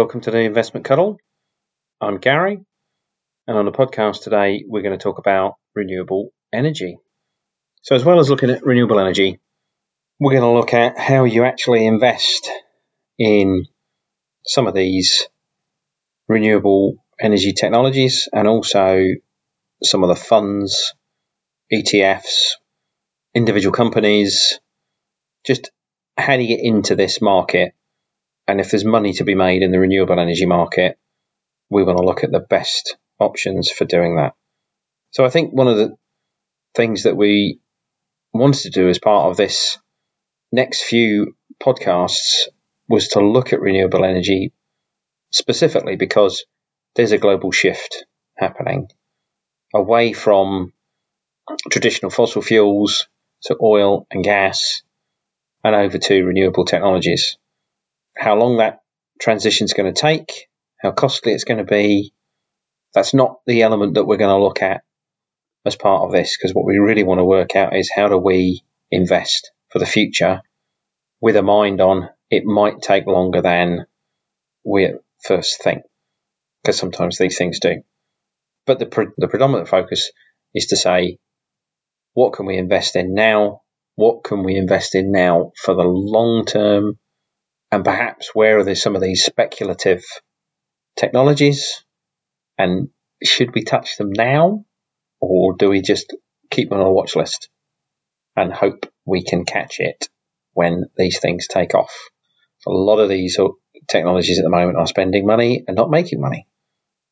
Welcome to the Investment Cuddle. I'm Gary, and on the podcast today, we're going to talk about renewable energy. So, as well as looking at renewable energy, we're going to look at how you actually invest in some of these renewable energy technologies and also some of the funds, ETFs, individual companies, just how do you get into this market and if there's money to be made in the renewable energy market, we want to look at the best options for doing that. So I think one of the things that we wanted to do as part of this next few podcasts was to look at renewable energy specifically because there's a global shift happening away from traditional fossil fuels to oil and gas and over to renewable technologies how long that transition is going to take, how costly it's going to be. That's not the element that we're going to look at as part of this, because what we really want to work out is how do we invest for the future with a mind on it might take longer than we at first think, because sometimes these things do. But the, pre- the predominant focus is to say, what can we invest in now? What can we invest in now for the long term and perhaps where are there some of these speculative technologies and should we touch them now or do we just keep them on a watch list and hope we can catch it when these things take off? A lot of these technologies at the moment are spending money and not making money.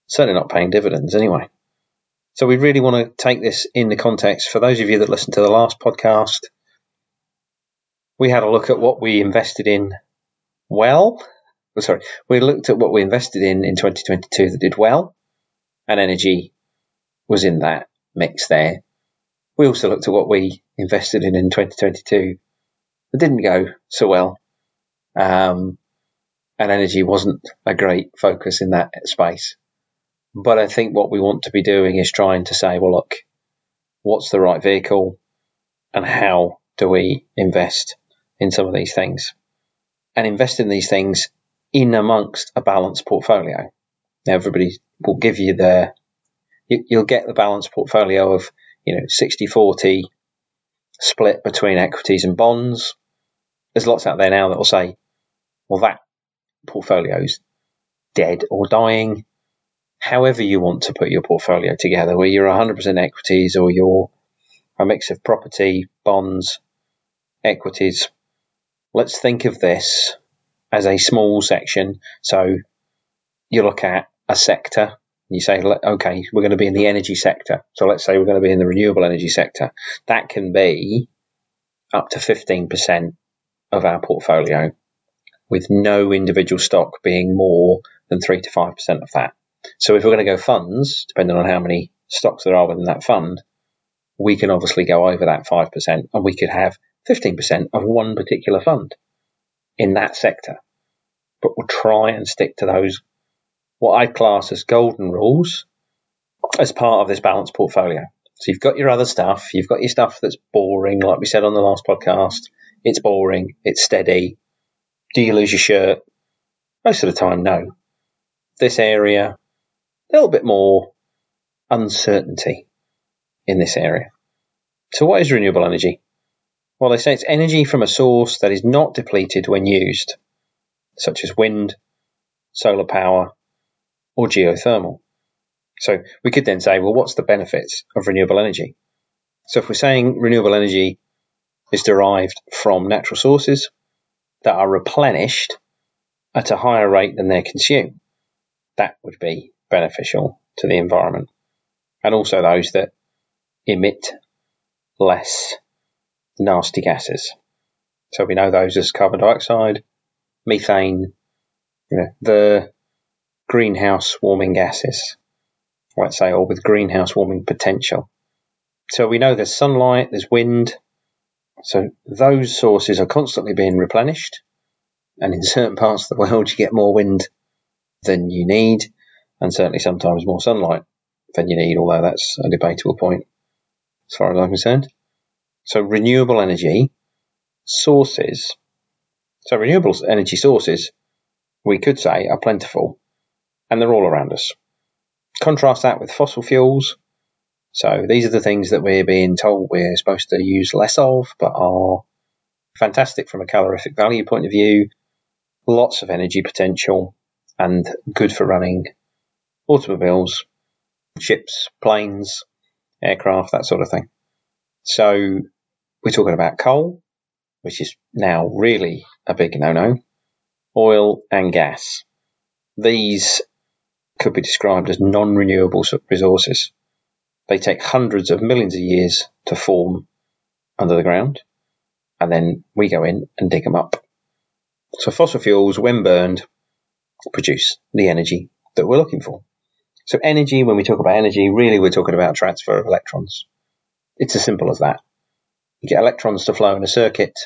Certainly not paying dividends anyway. So we really want to take this in the context. For those of you that listened to the last podcast, we had a look at what we invested in well. Oh, sorry, we looked at what we invested in in 2022 that did well, and energy was in that mix there. We also looked at what we invested in in 2022 that didn't go so well, um, and energy wasn't a great focus in that space. But I think what we want to be doing is trying to say, well, look, what's the right vehicle, and how do we invest in some of these things? And invest in these things in amongst a balanced portfolio. Now, everybody will give you the, you'll get the balanced portfolio of, you know, 60 40 split between equities and bonds. There's lots out there now that will say, well, that portfolio's dead or dying. However, you want to put your portfolio together, where you're 100% equities or you're a mix of property, bonds, equities, let's think of this as a small section. So you look at a sector, and you say, okay, we're going to be in the energy sector. So let's say we're going to be in the renewable energy sector. That can be up to 15% of our portfolio, with no individual stock being more than 3 to 5% of that. So if we're going to go funds, depending on how many stocks there are within that fund, we can obviously go over that 5% and we could have 15% of one particular fund in that sector. But we'll try and stick to those, what I class as golden rules, as part of this balanced portfolio. So you've got your other stuff, you've got your stuff that's boring, like we said on the last podcast. It's boring, it's steady. Do you lose your shirt? Most of the time, no. This area, a little bit more uncertainty in this area. So, what is renewable energy? Well, they say it's energy from a source that is not depleted when used, such as wind, solar power, or geothermal. So we could then say, well, what's the benefits of renewable energy? So if we're saying renewable energy is derived from natural sources that are replenished at a higher rate than they're consumed, that would be beneficial to the environment. And also those that emit less nasty gases. So we know those as carbon dioxide, methane, you know, the greenhouse warming gases, let's say, or with greenhouse warming potential. So we know there's sunlight, there's wind. So those sources are constantly being replenished. And in certain parts of the world, you get more wind than you need, and certainly sometimes more sunlight than you need, although that's a debatable point as far as I'm concerned. So renewable energy sources, so renewable energy sources we could say, are plentiful and they're all around us. Contrast that with fossil fuels. So these are the things that we're being told we're supposed to use less of, but are fantastic from a calorific value point of view, lots of energy potential, and good for running automobiles, ships, planes, aircraft, that sort of thing. So we're talking about coal, which is now really a big no no, oil and gas. These could be described as non renewable resources. They take hundreds of millions of years to form under the ground, and then we go in and dig them up. So fossil fuels, when burned, produce the energy that we're looking for. So energy, when we talk about energy, really we're talking about transfer of electrons. It's as simple as that. You get electrons to flow in a circuit,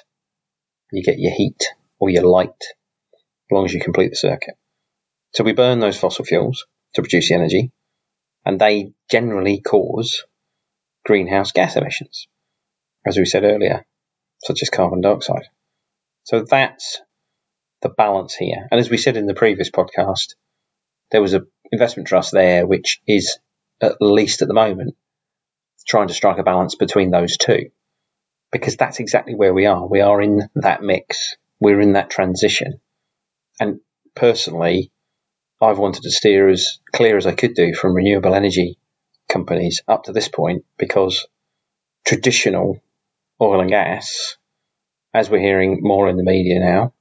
you get your heat or your light, as long as you complete the circuit. So we burn those fossil fuels to produce the energy, and they generally cause greenhouse gas emissions, as we said earlier, such as carbon dioxide. So that's the balance here. And as we said in the previous podcast, there was an investment trust there which is, at least at the moment, trying to strike a balance between those two. Because that's exactly where we are. We are in that mix. We're in that transition. And personally, I've wanted to steer as clear as I could do from renewable energy companies up to this point because traditional oil and gas, as we're hearing more in the media now,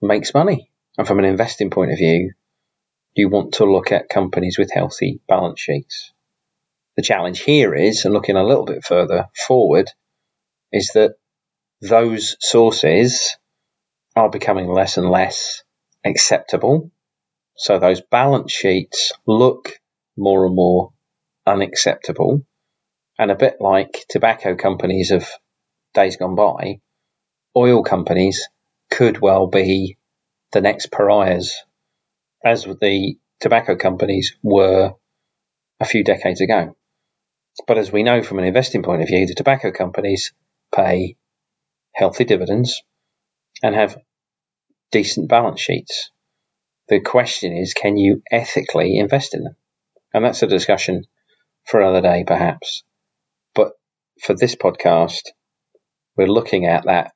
makes money. And from an investing point of view, you want to look at companies with healthy balance sheets. The challenge here is, and looking a little bit further forward, is that those sources are becoming less and less acceptable so those balance sheets look more and more unacceptable and a bit like tobacco companies of days gone by, oil companies could well be the next pariahs, as the tobacco companies were a few decades ago. But as we know from an investing point of view, the tobacco companies pay healthy dividends and have decent balance sheets. The question is, can you ethically invest in them? And that's a discussion for another day, perhaps. But for this podcast, we're looking at that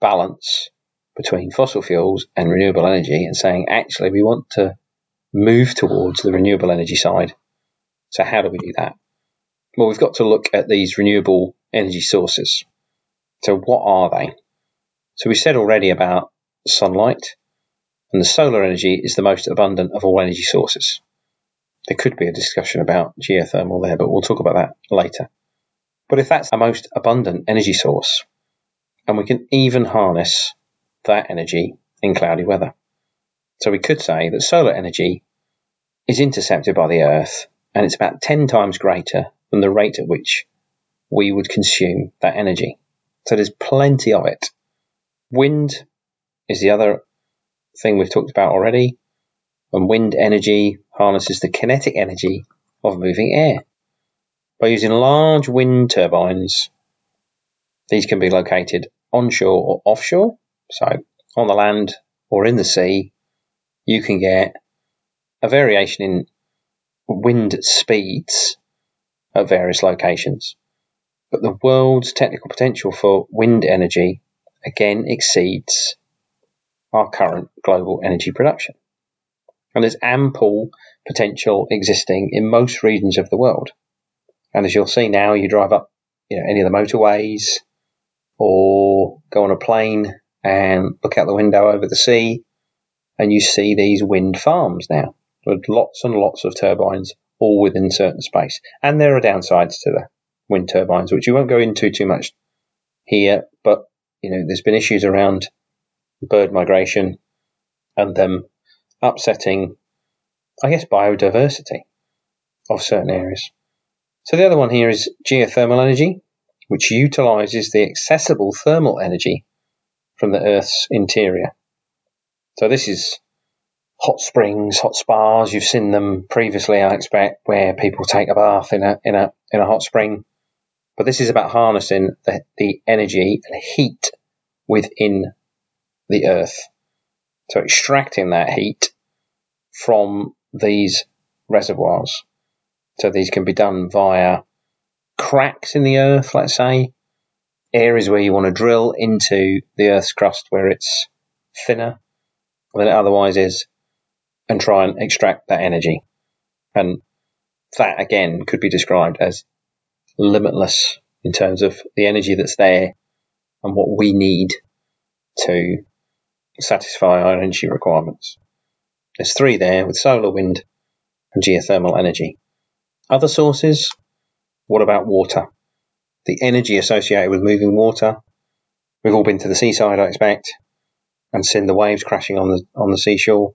balance between fossil fuels and renewable energy and saying, actually, we want to move towards the renewable energy side. So, how do we do that? Well, we've got to look at these renewable energy sources. So, what are they? So, we said already about sunlight and the solar energy is the most abundant of all energy sources. There could be a discussion about geothermal there, but we'll talk about that later. But if that's the most abundant energy source, and we can even harness that energy in cloudy weather. So we could say that solar energy is intercepted by the Earth and it's about 10 times greater than the rate at which we would consume that energy. So there's plenty of it. Wind is the other thing we've talked about already. And wind energy harnesses the kinetic energy of moving air. By using large wind turbines, these can be located onshore or offshore. So on the land or in the sea, you can get a variation in wind speeds at various locations. But the world's technical potential for wind energy again exceeds our current global energy production. And there's ample potential existing in most regions of the world. And as you'll see now, you drive up you know, any of the motorways or go on a plane and look out the window over the sea and you see these wind farms now with lots and lots of turbines all within certain space. And there are downsides to the wind turbines, which we won't go into too much here, but you know, there's been issues around bird migration and them upsetting, I guess, biodiversity of certain areas. So the other one here is geothermal energy, which utilizes the accessible thermal energy from the Earth's interior. So this is hot springs, hot spas. You've seen them previously, I expect, where people take a bath in a in a in a hot spring. But this is about harnessing the, the energy and heat within the earth. So extracting that heat from these reservoirs. So these can be done via cracks in the earth, let's say, areas where you want to drill into the earth's crust where it's thinner than it otherwise is, and try and extract that energy. And that again could be described as limitless in terms of the energy that's there and what we need to satisfy our energy requirements. There's three there with solar, wind, and geothermal energy. Other sources, what about water? The energy associated with moving water. We've all been to the seaside, I expect, and seen the waves crashing on the on the seashore.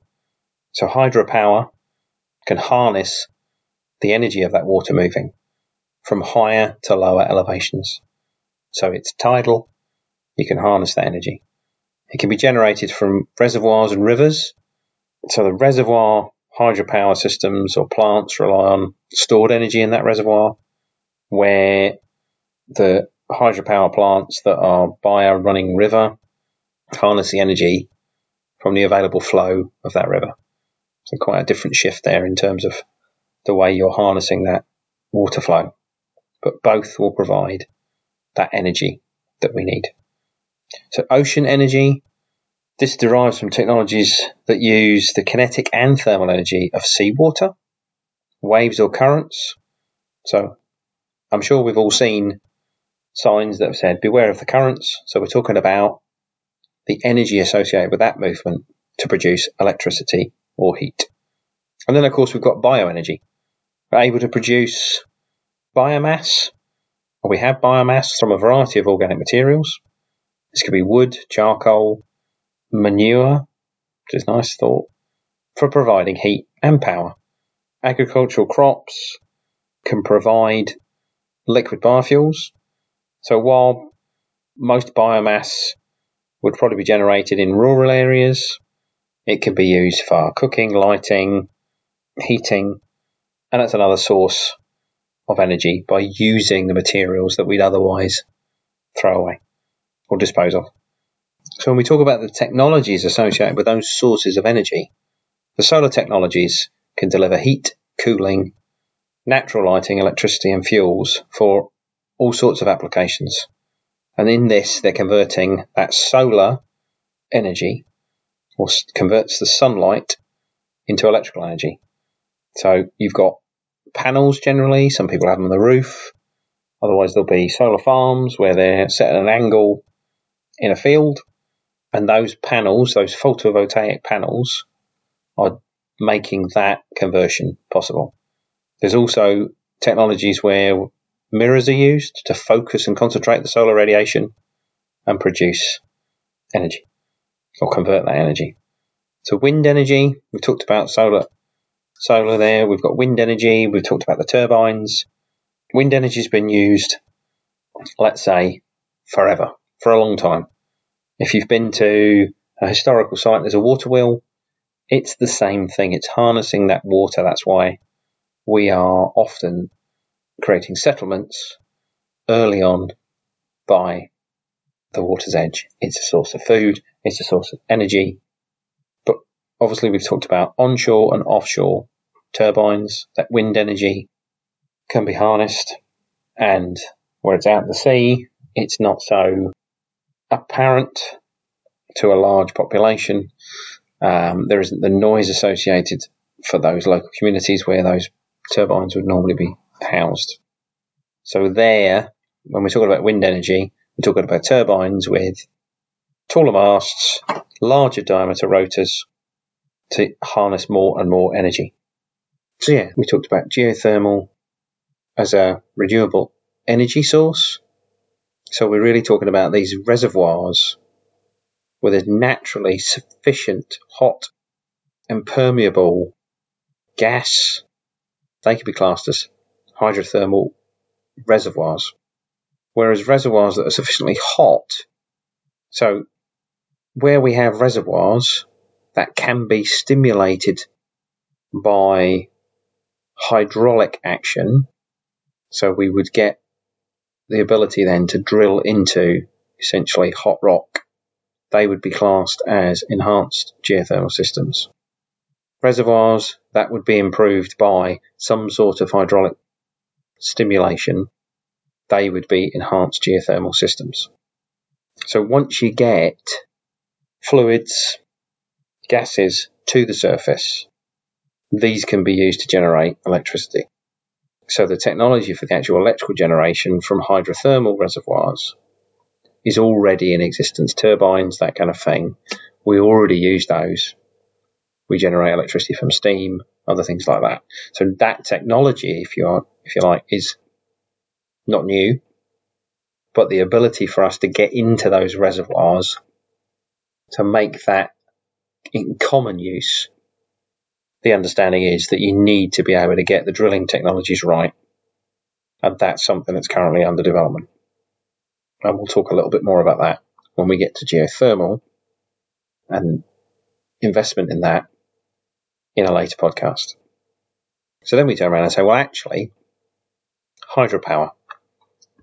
So hydropower can harness the energy of that water moving from higher to lower elevations. So it's tidal, you can harness that energy. It can be generated from reservoirs and rivers. So the reservoir hydropower systems or plants rely on stored energy in that reservoir, where the hydropower plants that are by a running river harness the energy from the available flow of that river. So quite a different shift there in terms of the way you're harnessing that water flow. But both will provide that energy that we need. So ocean energy, this derives from technologies that use the kinetic and thermal energy of seawater, waves or currents. So I'm sure we've all seen signs that have said beware of the currents. So we're talking about the energy associated with that movement to produce electricity or heat. And then of course we've got bioenergy. We're able to produce biomass, we have biomass from a variety of organic materials. This could be wood, charcoal, manure, which is nice thought, for providing heat and power. Agricultural crops can provide liquid biofuels. So while most biomass would probably be generated in rural areas, it can be used for cooking, lighting, heating, and that's another source of energy by using the materials that we'd otherwise throw away or dispose of. So when we talk about the technologies associated with those sources of energy, the solar technologies can deliver heat, cooling, natural lighting, electricity and fuels for all sorts of applications. And in this, they're converting that solar energy or converts the sunlight into electrical energy. So you've got panels generally. Some people have them on the roof. Otherwise, there'll be solar farms where they're set at an angle in a field, and those panels, those photovoltaic panels, are making that conversion possible. There's also technologies where mirrors are used to focus and concentrate the solar radiation and produce energy or convert that energy. So wind energy, we talked about solar solar there. We've got wind energy. We've talked about the turbines. Wind energy has been used, let's say, forever, for a long time. If you've been to a historical site, there's a water wheel. It's the same thing. It's harnessing that water. That's why we are often creating settlements early on by the water's edge. It's a source of food. It's a source of energy. Obviously, we've talked about onshore and offshore turbines, that wind energy can be harnessed. And where it's out at the sea, it's not so apparent to a large population. Um, there isn't the noise associated for those local communities where those turbines would normally be housed. So there, when we're talking about wind energy, we're talking about turbines with taller masts, larger diameter rotors to harness more and more energy. So yeah, we talked about geothermal as a renewable energy source. So we're really talking about these reservoirs where there's naturally sufficient hot and permeable gas. They could be classed as hydrothermal reservoirs. Whereas reservoirs that are sufficiently hot, so where we have reservoirs that can be stimulated by hydraulic action. So we would get the ability then to drill into essentially hot rock they would be classed as enhanced geothermal systems. Reservoirs that would be improved by some sort of hydraulic stimulation, they would be enhanced geothermal systems. So once you get fluids, gases to the surface, these can be used to generate electricity. So the technology for the actual electrical generation from hydrothermal reservoirs is already in existence. Turbines, that kind of thing. We already use those. We generate electricity from steam, other things like that. So that technology, if you are, if you like, is not new, but the ability for us to get into those reservoirs to make that in common use. The understanding is that you need to be able to get the drilling technologies right, and that's something that's currently under development. And we'll talk a little bit more about that when we get to geothermal and investment in that in a later podcast. So then we turn around and say, well, actually, hydropower.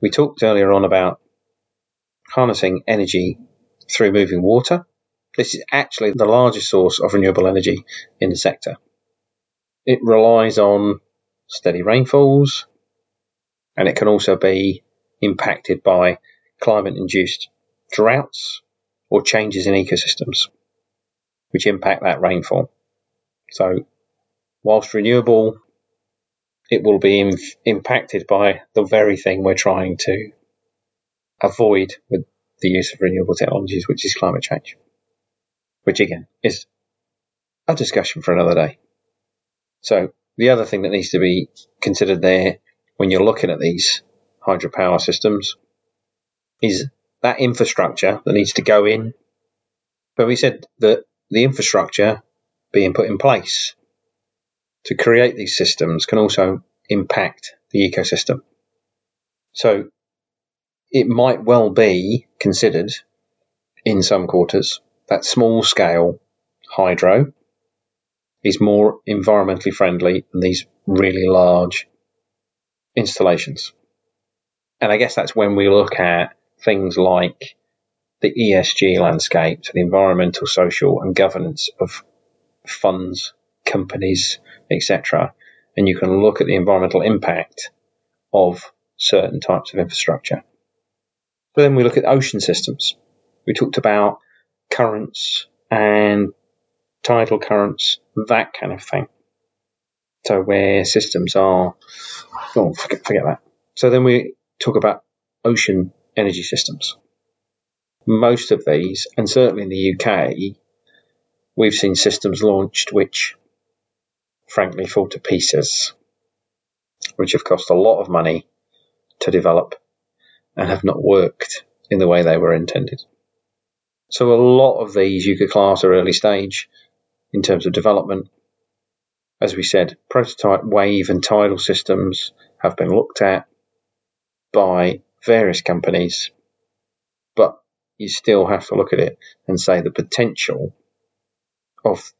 We talked earlier on about harnessing energy through moving water. This is actually the largest source of renewable energy in the sector. It relies on steady rainfalls and it can also be impacted by climate induced droughts or changes in ecosystems which impact that rainfall. So, whilst renewable, it will be impacted by the very thing we're trying to avoid with the use of renewable technologies, which is climate change, which again is a discussion for another day. So, the other thing that needs to be considered there when you're looking at these hydropower systems is that infrastructure that needs to go in. But we said that the infrastructure being put in place to create these systems can also impact the ecosystem. So it might well be considered in some quarters that small scale hydro is more environmentally friendly than these really large installations. And I guess that's when we look at things like the ESG landscape, so the environmental, social, and governance of funds, companies, etc. And you can look at the environmental impact of certain types of infrastructure. But then we look at ocean systems. We talked about currents and tidal currents, that kind of thing. So where systems are, oh, forget, forget that. So then we talk about ocean energy systems. Most of these, and certainly in the UK, we've seen systems launched which frankly fall to pieces, which have cost a lot of money to develop and have not worked in the way they were intended. So a lot of these you could class are early stage in terms of development. As we said, prototype wave and tidal systems have been looked at by various companies, but you still have to look at it and say the potential of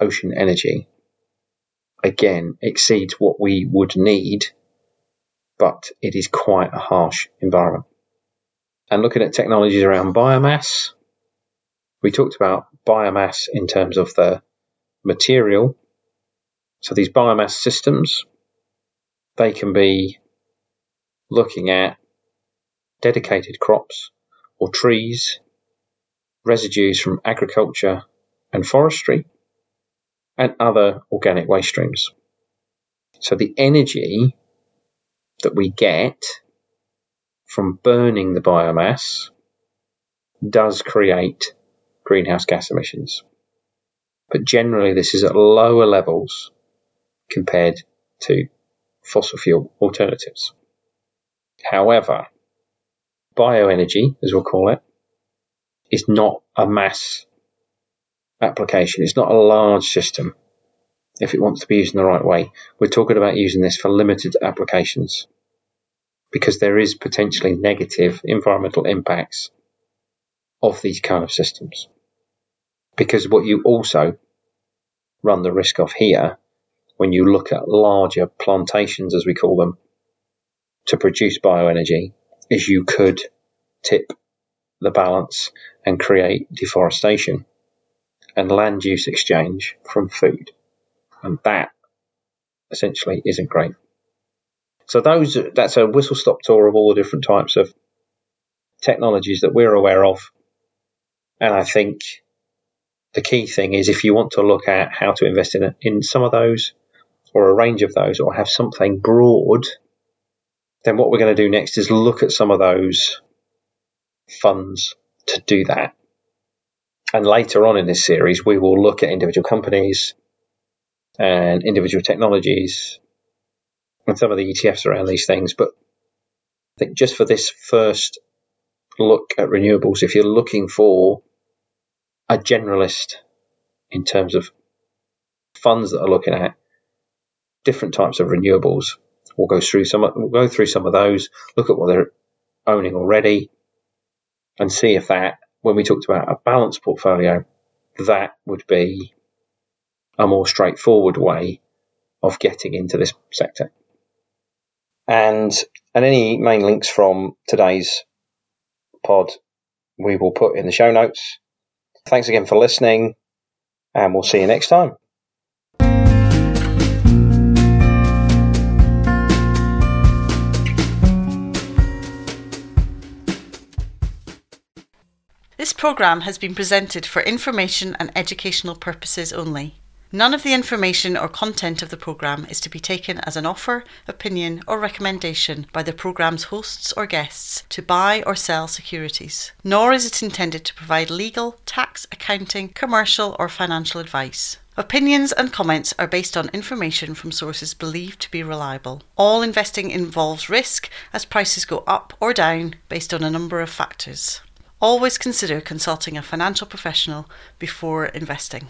ocean energy again exceeds what we would need, but it is quite a harsh environment. And looking at technologies around biomass, we talked about biomass in terms of the material. So these biomass systems, they can be looking at dedicated crops or trees, residues from agriculture and forestry, and other organic waste streams. So the energy that we get from burning the biomass does create greenhouse gas emissions. But generally, this is at lower levels compared to fossil fuel alternatives. However, bioenergy, as we'll call it, is not a mass application. It's not a large system if it wants to be used in the right way. We're talking about using this for limited applications because there is potentially negative environmental impacts of these kind of systems. Because what you also run the risk of here when you look at larger plantations, as we call them, to produce bioenergy, is you could tip the balance and create deforestation and land use exchange from food. And that essentially isn't great. So those that's a whistle stop tour of all the different types of technologies that we're aware of. And I think the key thing is if you want to look at how to invest in in some of those or a range of those or have something broad, then what we're going to do next is look at some of those funds to do that. And later on in this series, we will look at individual companies and individual technologies and some of the ETFs around these things. But I think just for this first look at renewables, if you're looking for a generalist in terms of funds that are looking at different types of renewables, we'll go through some. We'll go through some of those. Look at what they're owning already, and see if that, when we talked about a balanced portfolio, that would be a more straightforward way of getting into this sector. And and any main links from today's pod we will put in the show notes. Thanks again for listening, and we'll see you next time. This programme has been presented for information and educational purposes only. None of the information or content of the programme is to be taken as an offer, opinion, or recommendation by the programme's hosts or guests to buy or sell securities, nor is it intended to provide legal, tax, accounting, commercial, or financial advice. Opinions and comments are based on information from sources believed to be reliable. All investing involves risk as prices go up or down based on a number of factors. Always consider consulting a financial professional before investing.